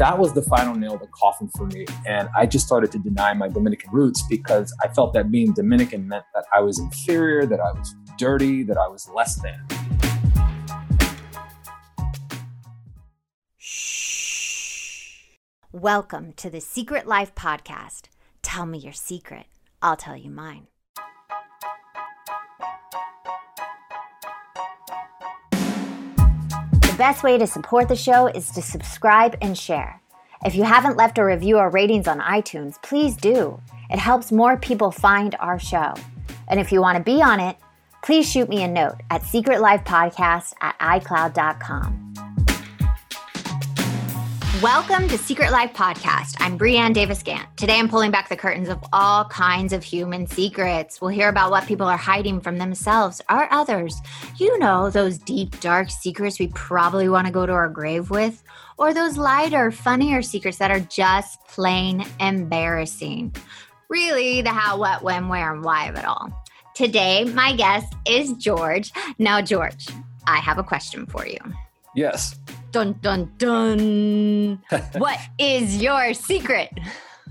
that was the final nail in the coffin for me. And I just started to deny my Dominican roots because I felt that being Dominican meant that I was inferior, that I was dirty, that I was less than. Welcome to the Secret Life Podcast. Tell me your secret. I'll tell you mine. Best way to support the show is to subscribe and share. If you haven't left a review or ratings on iTunes, please do. It helps more people find our show. And if you want to be on it, please shoot me a note at secretlifepodcast at icloud.com. Welcome to Secret Life Podcast. I'm Breanne Davis Gant. Today I'm pulling back the curtains of all kinds of human secrets. We'll hear about what people are hiding from themselves or others. You know, those deep, dark secrets we probably want to go to our grave with, or those lighter, funnier secrets that are just plain embarrassing. Really, the how, what, when, where, and why of it all. Today, my guest is George. Now, George, I have a question for you. Yes. Dun dun dun. what is your secret?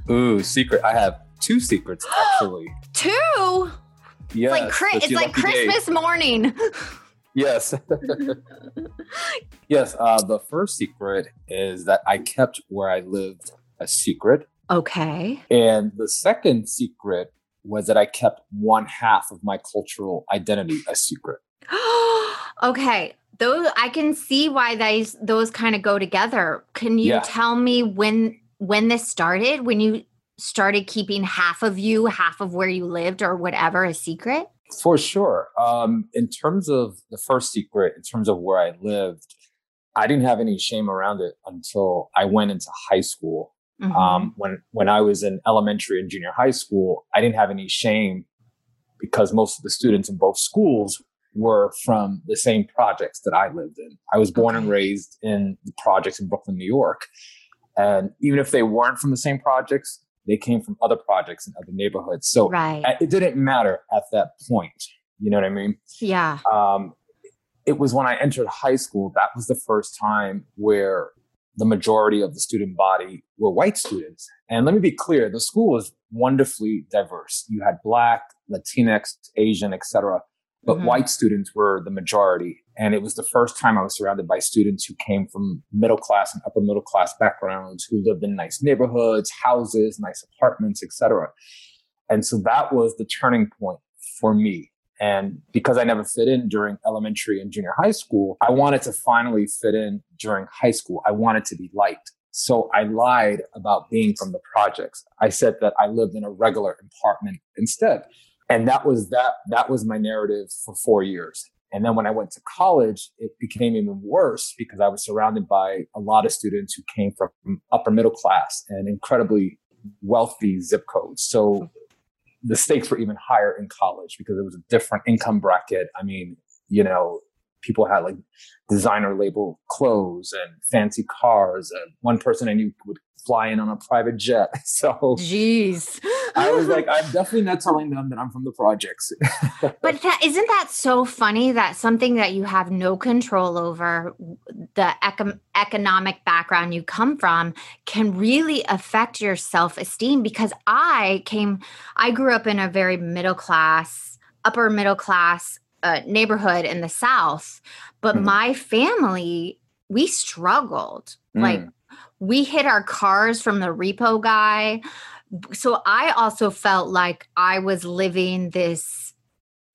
Ooh, secret. I have two secrets actually. two? Yeah. It's like, it's like Christmas day. morning. yes. yes. Uh, the first secret is that I kept where I lived a secret. Okay. And the second secret was that I kept one half of my cultural identity a secret. okay those I can see why those those kind of go together. Can you yeah. tell me when when this started? When you started keeping half of you, half of where you lived, or whatever, a secret? For sure. Um, in terms of the first secret, in terms of where I lived, I didn't have any shame around it until I went into high school. Mm-hmm. Um, when when I was in elementary and junior high school, I didn't have any shame because most of the students in both schools were from the same projects that I lived in. I was born and raised in the projects in Brooklyn, New York. And even if they weren't from the same projects, they came from other projects in other neighborhoods. So right. it didn't matter at that point. You know what I mean? Yeah. Um, it was when I entered high school, that was the first time where the majority of the student body were white students. And let me be clear, the school was wonderfully diverse. You had black, Latinx, Asian, etc but mm-hmm. white students were the majority. And it was the first time I was surrounded by students who came from middle class and upper middle class backgrounds, who lived in nice neighborhoods, houses, nice apartments, etc. And so that was the turning point for me. And because I never fit in during elementary and junior high school, I wanted to finally fit in during high school. I wanted to be liked. So I lied about being from the projects. I said that I lived in a regular apartment instead and that was that that was my narrative for four years. And then when i went to college it became even worse because i was surrounded by a lot of students who came from upper middle class and incredibly wealthy zip codes. So the stakes were even higher in college because it was a different income bracket. I mean you know people had like designer label clothes and fancy cars and one person i knew would fly in on a private jet. So, jeez, I was like, I'm definitely not telling them that I'm from the projects. but that isn't that so funny that something that you have no control over, the econ- economic background you come from, can really affect your self esteem. Because I came, I grew up in a very middle class, upper middle class uh, neighborhood in the South, but mm. my family, we struggled. Mm. Like we hit our cars from the repo guy. So I also felt like I was living this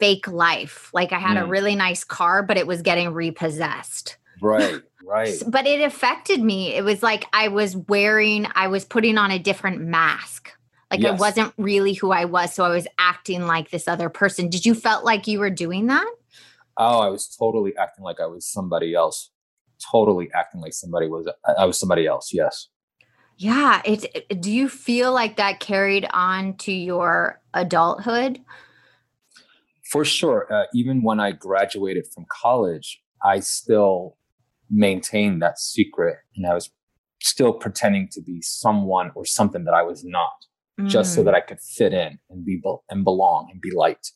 fake life. Like I had mm. a really nice car, but it was getting repossessed. Right, right. But it affected me. It was like I was wearing, I was putting on a different mask. Like yes. I wasn't really who I was. So I was acting like this other person. Did you felt like you were doing that? Oh, I was totally acting like I was somebody else totally acting like somebody was I was somebody else. Yes. Yeah. It, it, do you feel like that carried on to your adulthood? For sure. Uh, even when I graduated from college, I still maintained that secret, and I was still pretending to be someone or something that I was not, mm. just so mm. that I could fit in and be and belong and be liked.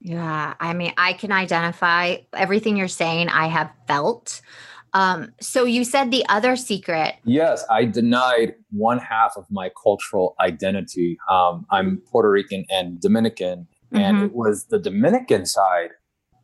Yeah, I mean, I can identify everything you're saying. I have felt Um, so you said the other secret. Yes, I denied one half of my cultural identity. Um, I'm Puerto Rican and Dominican, and mm-hmm. it was the Dominican side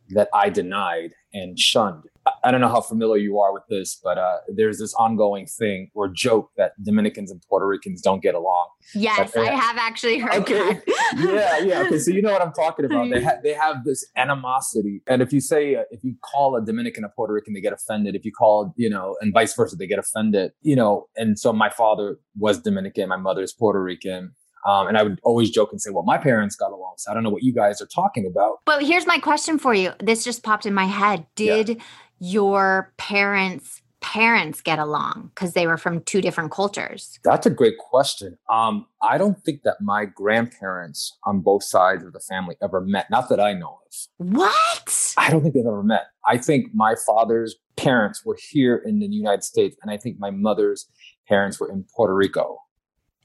that I denied and shunned. I don't know how familiar you are with this, but uh, there's this ongoing thing or joke that Dominicans and Puerto Ricans don't get along. Yes, I have actually heard okay. yeah, yeah. Okay, so you know what I'm talking about. They ha- they have this animosity, and if you say uh, if you call a Dominican a Puerto Rican, they get offended. If you call you know, and vice versa, they get offended. You know, and so my father was Dominican, my mother is Puerto Rican. Um, and I would always joke and say, well, my parents got along. So I don't know what you guys are talking about. But here's my question for you. This just popped in my head. Did yeah. Your parents parents get along because they were from two different cultures? That's a great question. Um, I don't think that my grandparents on both sides of the family ever met. Not that I know of. What? I don't think they've ever met. I think my father's parents were here in the United States, and I think my mother's parents were in Puerto Rico.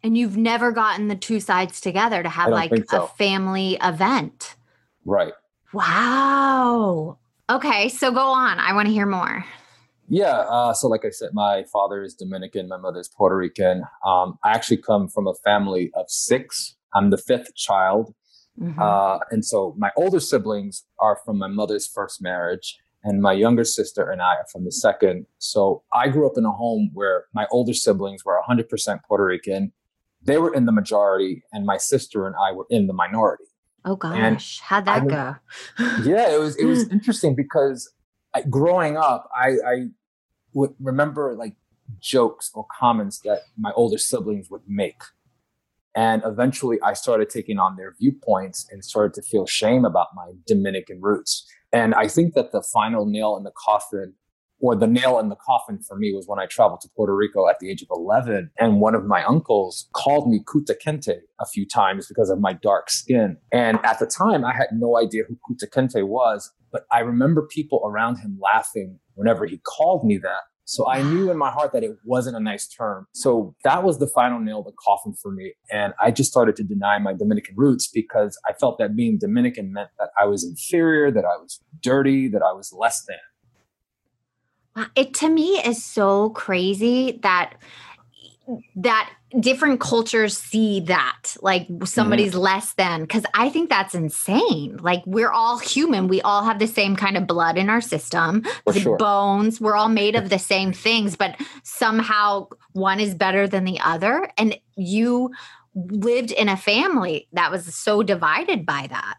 And you've never gotten the two sides together to have like so. a family event. Right. Wow. Okay, so go on. I want to hear more. Yeah. Uh, so, like I said, my father is Dominican, my mother is Puerto Rican. Um, I actually come from a family of six. I'm the fifth child. Mm-hmm. Uh, and so, my older siblings are from my mother's first marriage, and my younger sister and I are from the second. So, I grew up in a home where my older siblings were 100% Puerto Rican they were in the majority and my sister and I were in the minority. Oh gosh, and how'd that I, go? yeah, it was it was interesting because I, growing up, I, I would remember like jokes or comments that my older siblings would make. And eventually I started taking on their viewpoints and started to feel shame about my Dominican roots. And I think that the final nail in the coffin or the nail in the coffin for me was when I traveled to Puerto Rico at the age of 11. And one of my uncles called me Kunta Kinte a few times because of my dark skin. And at the time, I had no idea who Kunta Kinte was, but I remember people around him laughing whenever he called me that. So I knew in my heart that it wasn't a nice term. So that was the final nail in the coffin for me. And I just started to deny my Dominican roots because I felt that being Dominican meant that I was inferior, that I was dirty, that I was less than. It to me is so crazy that that different cultures see that like somebody's mm-hmm. less than because i think that's insane. Like we're all human. We all have the same kind of blood in our system For the sure. bones. We're all made of the same things but somehow one is better than the other. And you lived in a family that was so divided by that.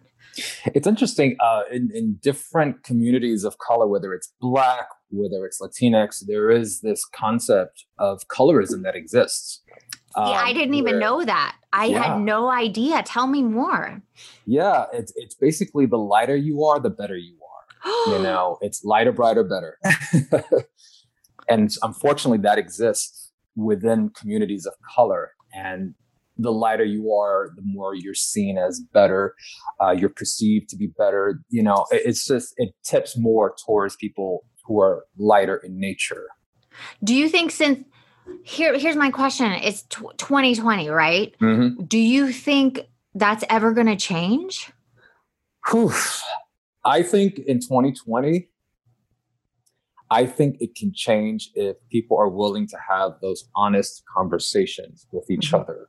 It's interesting uh, in, in different communities of color whether it's black whether it's Latinx, there is this concept of colorism that exists. Um, yeah, I didn't even know that. I yeah. had no idea. Tell me more. Yeah, it's it's basically the lighter you are, the better you are. you know, it's lighter, brighter, better. and unfortunately, that exists within communities of color. And the lighter you are, the more you're seen as better. Uh, you're perceived to be better. You know, it, it's just it tips more towards people who are lighter in nature. Do you think since here here's my question, it's t- 2020, right? Mm-hmm. Do you think that's ever going to change? Whew. I think in 2020 I think it can change if people are willing to have those honest conversations with each mm-hmm. other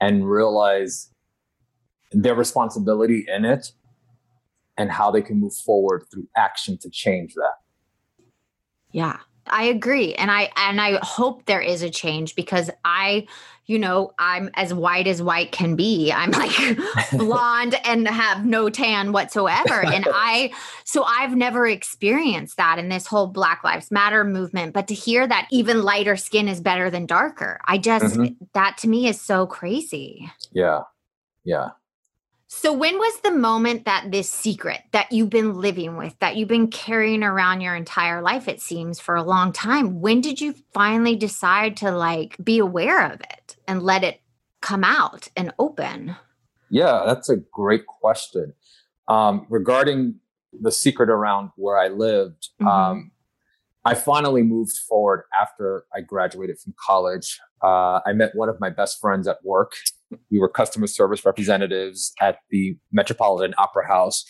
and realize their responsibility in it and how they can move forward through action to change that. Yeah. I agree. And I and I hope there is a change because I, you know, I'm as white as white can be. I'm like blonde and have no tan whatsoever. And I so I've never experienced that in this whole Black Lives Matter movement, but to hear that even lighter skin is better than darker. I just mm-hmm. that to me is so crazy. Yeah. Yeah. So, when was the moment that this secret that you've been living with, that you've been carrying around your entire life, it seems, for a long time, when did you finally decide to like be aware of it and let it come out and open? Yeah, that's a great question. Um, regarding the secret around where I lived, mm-hmm. um, I finally moved forward after I graduated from college. Uh, I met one of my best friends at work we were customer service representatives at the Metropolitan Opera House.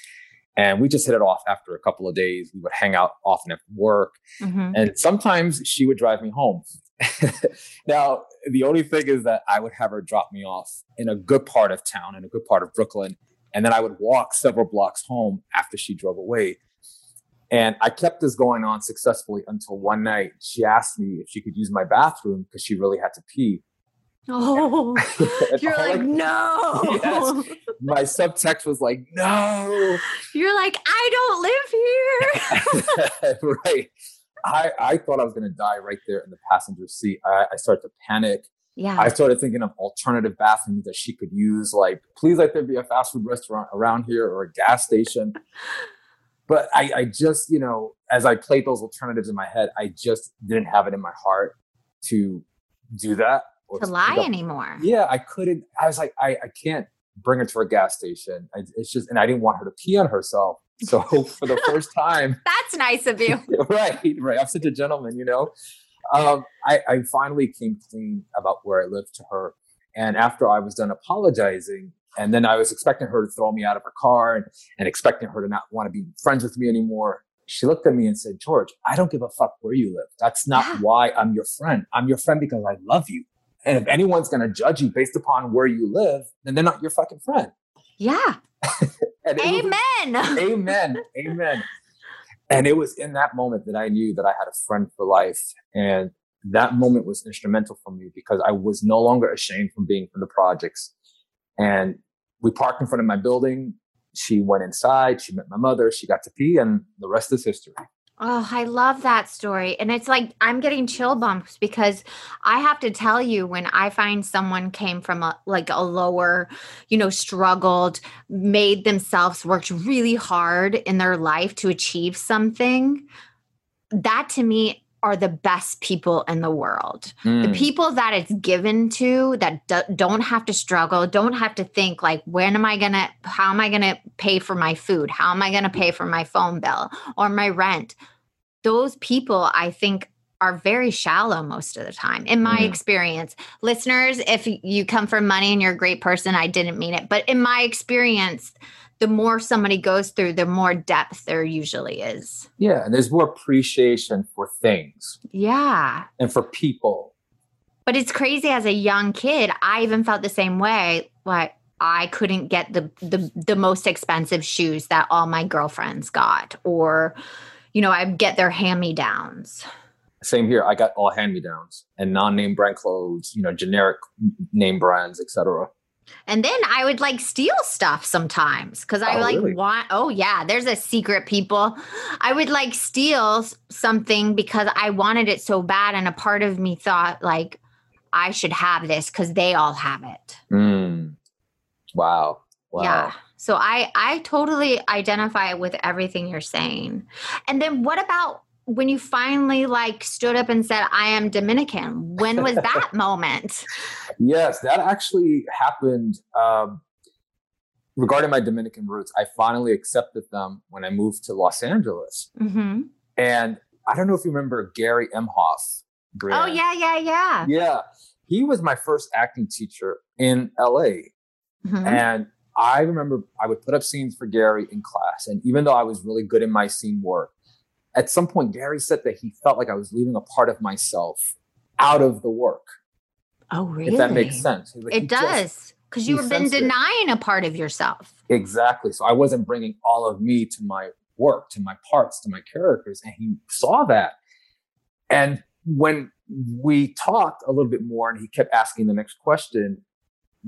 And we just hit it off after a couple of days. We would hang out often after work. Mm-hmm. And sometimes she would drive me home. now, the only thing is that I would have her drop me off in a good part of town, in a good part of Brooklyn. And then I would walk several blocks home after she drove away. And I kept this going on successfully until one night she asked me if she could use my bathroom because she really had to pee. Oh, you're like, no. Yes. My subtext was like, no. You're like, I don't live here. right. I, I thought I was going to die right there in the passenger seat. I, I started to panic. Yeah. I started thinking of alternative bathrooms that she could use. Like, please let there be a fast food restaurant around here or a gas station. But I, I just, you know, as I played those alternatives in my head, I just didn't have it in my heart to do that to lie anymore. Yeah, I couldn't. I was like, I, I can't bring her to a gas station. I, it's just, and I didn't want her to pee on herself. So for the first time, that's nice of you. right, right. I'm such a gentleman, you know. Um, I, I finally came clean about where I lived to her, and after I was done apologizing, and then I was expecting her to throw me out of her car and, and expecting her to not want to be friends with me anymore. She looked at me and said, George, I don't give a fuck where you live. That's not yeah. why I'm your friend. I'm your friend because I love you. And if anyone's going to judge you based upon where you live, then they're not your fucking friend. Yeah. amen. Was, amen. Amen. And it was in that moment that I knew that I had a friend for life. And that moment was instrumental for me because I was no longer ashamed from being from the projects. And we parked in front of my building. She went inside. She met my mother. She got to pee, and the rest is history. Oh, I love that story. And it's like I'm getting chill bumps because I have to tell you when I find someone came from a like a lower, you know, struggled, made themselves worked really hard in their life to achieve something, that to me are the best people in the world. Mm. The hmm. people that it's given to that do, don't have to struggle, don't have to think like when am I going to how am I going to pay for my food? How am I going to pay for my phone bill or my rent? Those people I think are very shallow most of the time in my mm. experience. Listeners, if you come from money and you're a great person, I didn't mean it, but in my experience, the more somebody goes through, the more depth there usually is. Yeah, and there's more appreciation for things. Yeah. And for people. But it's crazy as a young kid, I even felt the same way. Like I couldn't get the the the most expensive shoes that all my girlfriends got or you know, I'd get their hand-me-downs. Same here. I got all hand-me-downs and non-name brand clothes, you know, generic name brands, etc. And then I would like steal stuff sometimes because I oh, like really? want. Oh yeah, there's a secret people. I would like steal something because I wanted it so bad, and a part of me thought like I should have this because they all have it. Mm. Wow. Wow. Yeah. So I I totally identify with everything you're saying. And then what about when you finally like stood up and said i am dominican when was that moment? Yes that actually happened um, regarding my dominican roots. I finally accepted them when i moved to los angeles. Mm-hmm. and i don't know if you remember gary imhoff oh yeah yeah yeah. Yeah. He was my first acting teacher in la mm-hmm. and i remember i would put up scenes for gary in class. And even though i was really good in my scene work at some point, Gary said that he felt like I was leaving a part of myself out of the work. Oh, really? If that makes sense. Like, it does. Because you've been denying it. a part of yourself. Exactly. So I wasn't bringing all of me to my work, to my parts, to my characters. And he saw that. And when we talked a little bit more and he kept asking the next question,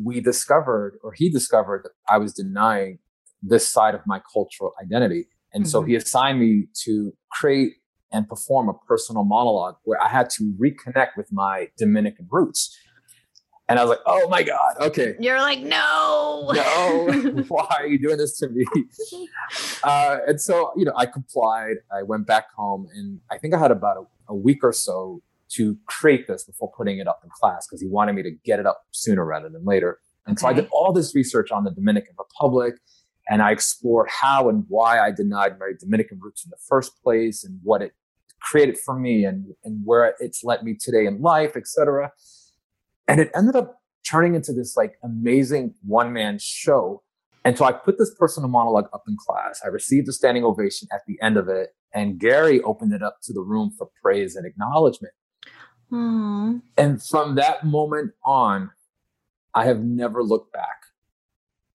we discovered, or he discovered, that I was denying this side of my cultural identity. And mm-hmm. so he assigned me to create and perform a personal monologue where I had to reconnect with my Dominican roots. And I was like, oh my God, okay. You're like, no. No, why are you doing this to me? Uh, and so, you know, I complied. I went back home and I think I had about a, a week or so to create this before putting it up in class because he wanted me to get it up sooner rather than later. And okay. so I did all this research on the Dominican Republic and I explored how and why I denied my Dominican roots in the first place and what it created for me and, and where it's led me today in life, etc. And it ended up turning into this like amazing one man show And so I put this personal monologue up in class. I received a standing ovation at the end of it. And Gary opened it up to the room for praise and acknowledgement. Aww. And from that moment on, I have never looked back.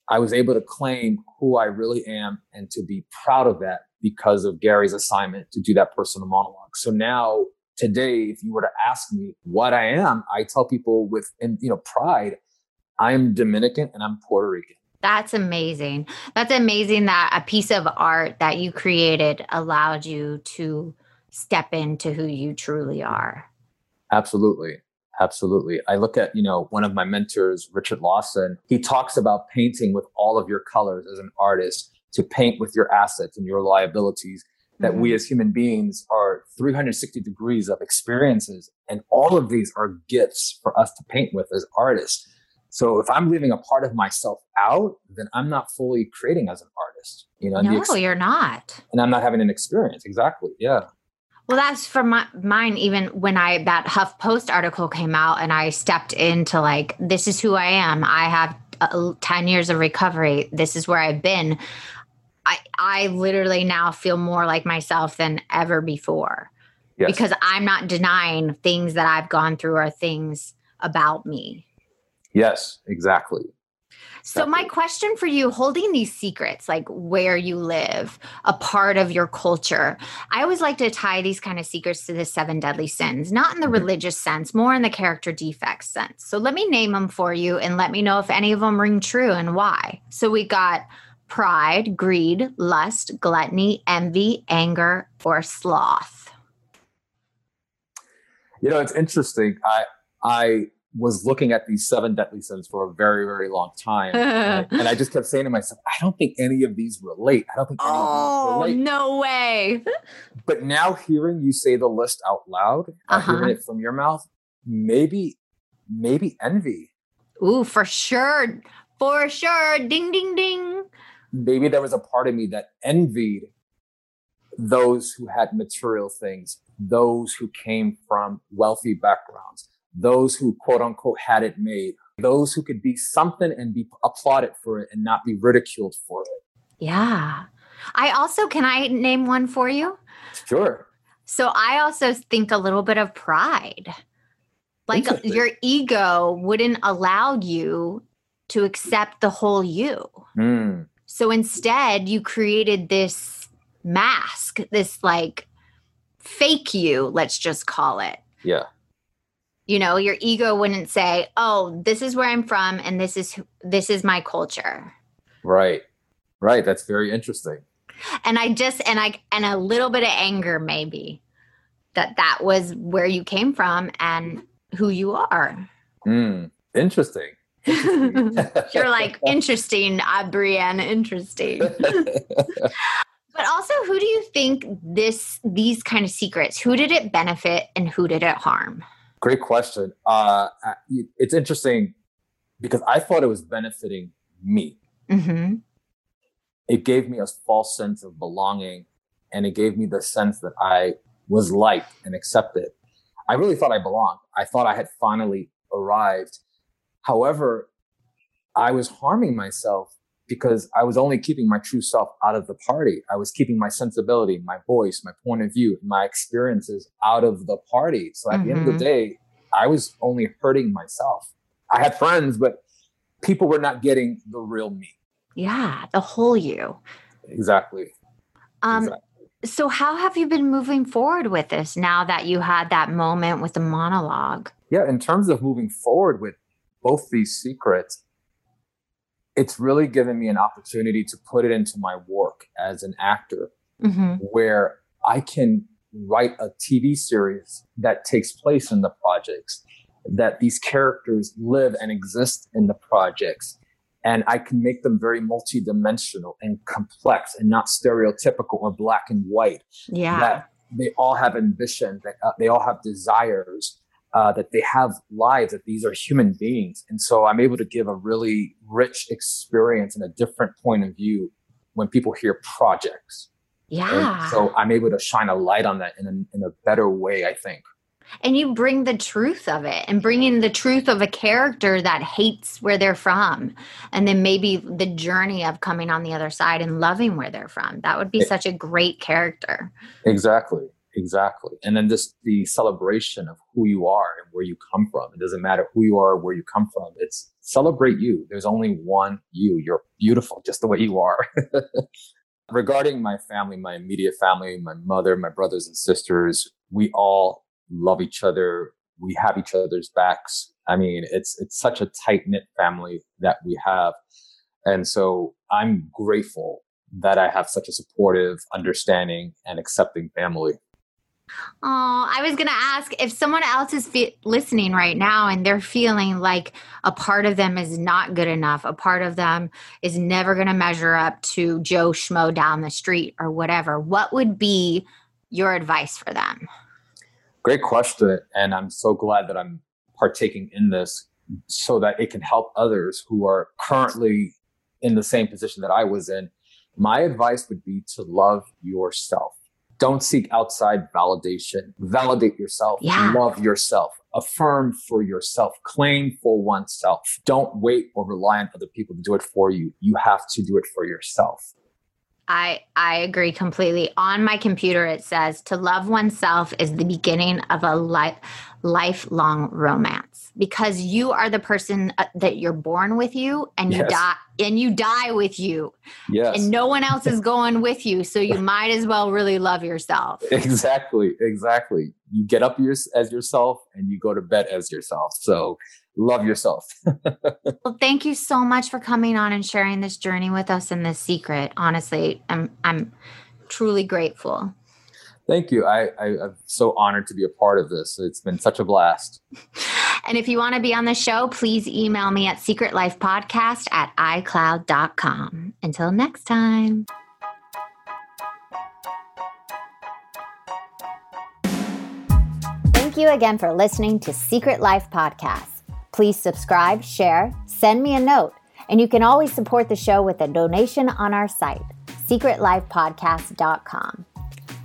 I was able to claim who I really am and to be proud of that because of Gary's assignment to do that personal monologue. So now today, if you were to ask me what I am, I tell people with, and you know, pride, I'm Dominican and I'm Puerto Rican. That's amazing. That's amazing that a piece of art that you created allowed you to step into who you truly are. Absolutely. Absolutely. I look at, you know, one of my mentors, Richard Lawson, he talks about painting with all of your colors as an artist to paint with your assets and your liabilities that mm-hmm. we as human beings are 360 degrees of experiences. And all of these are gifts for us to paint with as artists. So if I'm leaving a part of myself out, then I'm not fully creating as an artist. You know, no, ex- you're not. And I'm not having an experience. Exactly. Yeah. Well, that's for my, mine. Even when I that Huff Post article came out, and I stepped into like, this is who I am. I have uh, ten years of recovery. This is where I've been. I I literally now feel more like myself than ever before, yes. because I'm not denying things that I've gone through or things about me. Yes, exactly. So, my question for you holding these secrets, like where you live, a part of your culture, I always like to tie these kind of secrets to the seven deadly sins, not in the mm-hmm. religious sense, more in the character defects sense. So, let me name them for you and let me know if any of them ring true and why. So, we got pride, greed, lust, gluttony, envy, anger, or sloth. You know, it's interesting. I, I, was looking at these seven deadly sins for a very, very long time. and, I, and, I, just kept saying to myself, I don't think any of these relate. I don't think any oh, of these relate. No way. but now hearing you say the list out loud, uh, uh-huh. hearing it from your mouth, maybe, maybe envy. Ooh, for sure. For sure. Ding, ding, ding. Maybe there was a part of me that envied those who had material things, those who came from wealthy backgrounds those who quote unquote had it made, those who could be something and be applauded for it and not be ridiculed for it. Yeah. I also, can I name one for you? Sure. So I also think a little bit of pride. Like your ego wouldn't allow you to accept the whole you. Mm. So instead, you created this mask, this like fake you, let's just call it. Yeah you know your ego wouldn't say oh this is where i'm from and this is this is my culture. Right. Right. That's very interesting. And i just and i and a little bit of anger maybe that that was where you came from and who you are. Mm, interesting, interesting. you're like interesting uh, Breanne interesting. But also who do you think this these kind of secrets who did it benefit and who did it harm Great question. Uh, it's interesting because I thought it was benefiting me. Mm-hmm. It gave me a false sense of belonging and it gave me the sense that I was liked and accepted. I really thought I belonged. I thought I had finally arrived. However, I was harming myself because I was only keeping my true self out of the party. I was keeping my sensibility, my voice, my point of view, my experiences out of the party. So at mm-hmm. the end of the mm-hmm. day, I was only hurting myself. I had friends, but people were not getting the real me. Yeah, the whole you. Exactly. Um, exactly. So, how have you been moving forward with this now that you had that moment with the monologue? Yeah, in terms of moving forward with both these secrets, it's really given me an opportunity to put it into my work as an actor mm-hmm. where I can write a TV series that takes place in the projects, that these characters live and exist in the projects. And I can make them very multidimensional and complex and not stereotypical or black and white. Yeah. That they all have ambition, that uh, they all have desires, uh, that they have lives, that these are human beings. And so I'm able to give a really rich experience and a different point of view when people hear projects. Yeah. And so I'm able to shine a light on that in a, in a better way, I think. and you bring the truth of it and bringing the truth of a character that hates where they're from and then maybe the journey of coming on the other side and loving where they're from that would be it, such a great character exactly exactly. And then just the celebration of who you are and where you come from. It doesn't matter who you are where you come from. It's celebrate you. There's only one you. You're beautiful just the way you are. Regarding my family my immediate family my mother my brothers and sisters we all love each other. We have each other's backs. I mean, it's it's such a tight knit family that we have, and so I'm grateful that I have such a supportive, understanding, and accepting family. Oh, I was going to ask if someone else is fe- listening right now and they're feeling like a part of them is not good enough, a part of them is never going to measure up to Joe Schmo down the street or whatever, what would be your advice for them? Great question. And I'm so glad that I'm partaking in this so that it can help others who are currently in the same position that I was in. My advice would be to love yourself. Don't seek outside validation. Validate yourself. Yeah. Love yourself. Affirm for yourself. Claim for oneself. Don't wait or rely on other people to do it for you. You have to do it for yourself. I I agree completely. On my computer it says to love oneself is the beginning of a life lifelong romance because you are the person uh, that you're born with you and you yes. die and you die with you. Yes. And no one else is going with you, so you might as well really love yourself. Exactly. Exactly. You get up as yourself and you go to bed as yourself. So love yourself. well, thank you so much for coming on and sharing this journey with us and this secret. Honestly, I'm I'm truly grateful. Thank you. I, I am so honored to be a part of this. It's been such a blast. And if you want to be on the show, please email me at secretlifepodcast at icloud.com. Until next time. Thank you again for listening to Secret Life Podcast. Please subscribe, share, send me a note, and you can always support the show with a donation on our site, secretlifepodcast.com.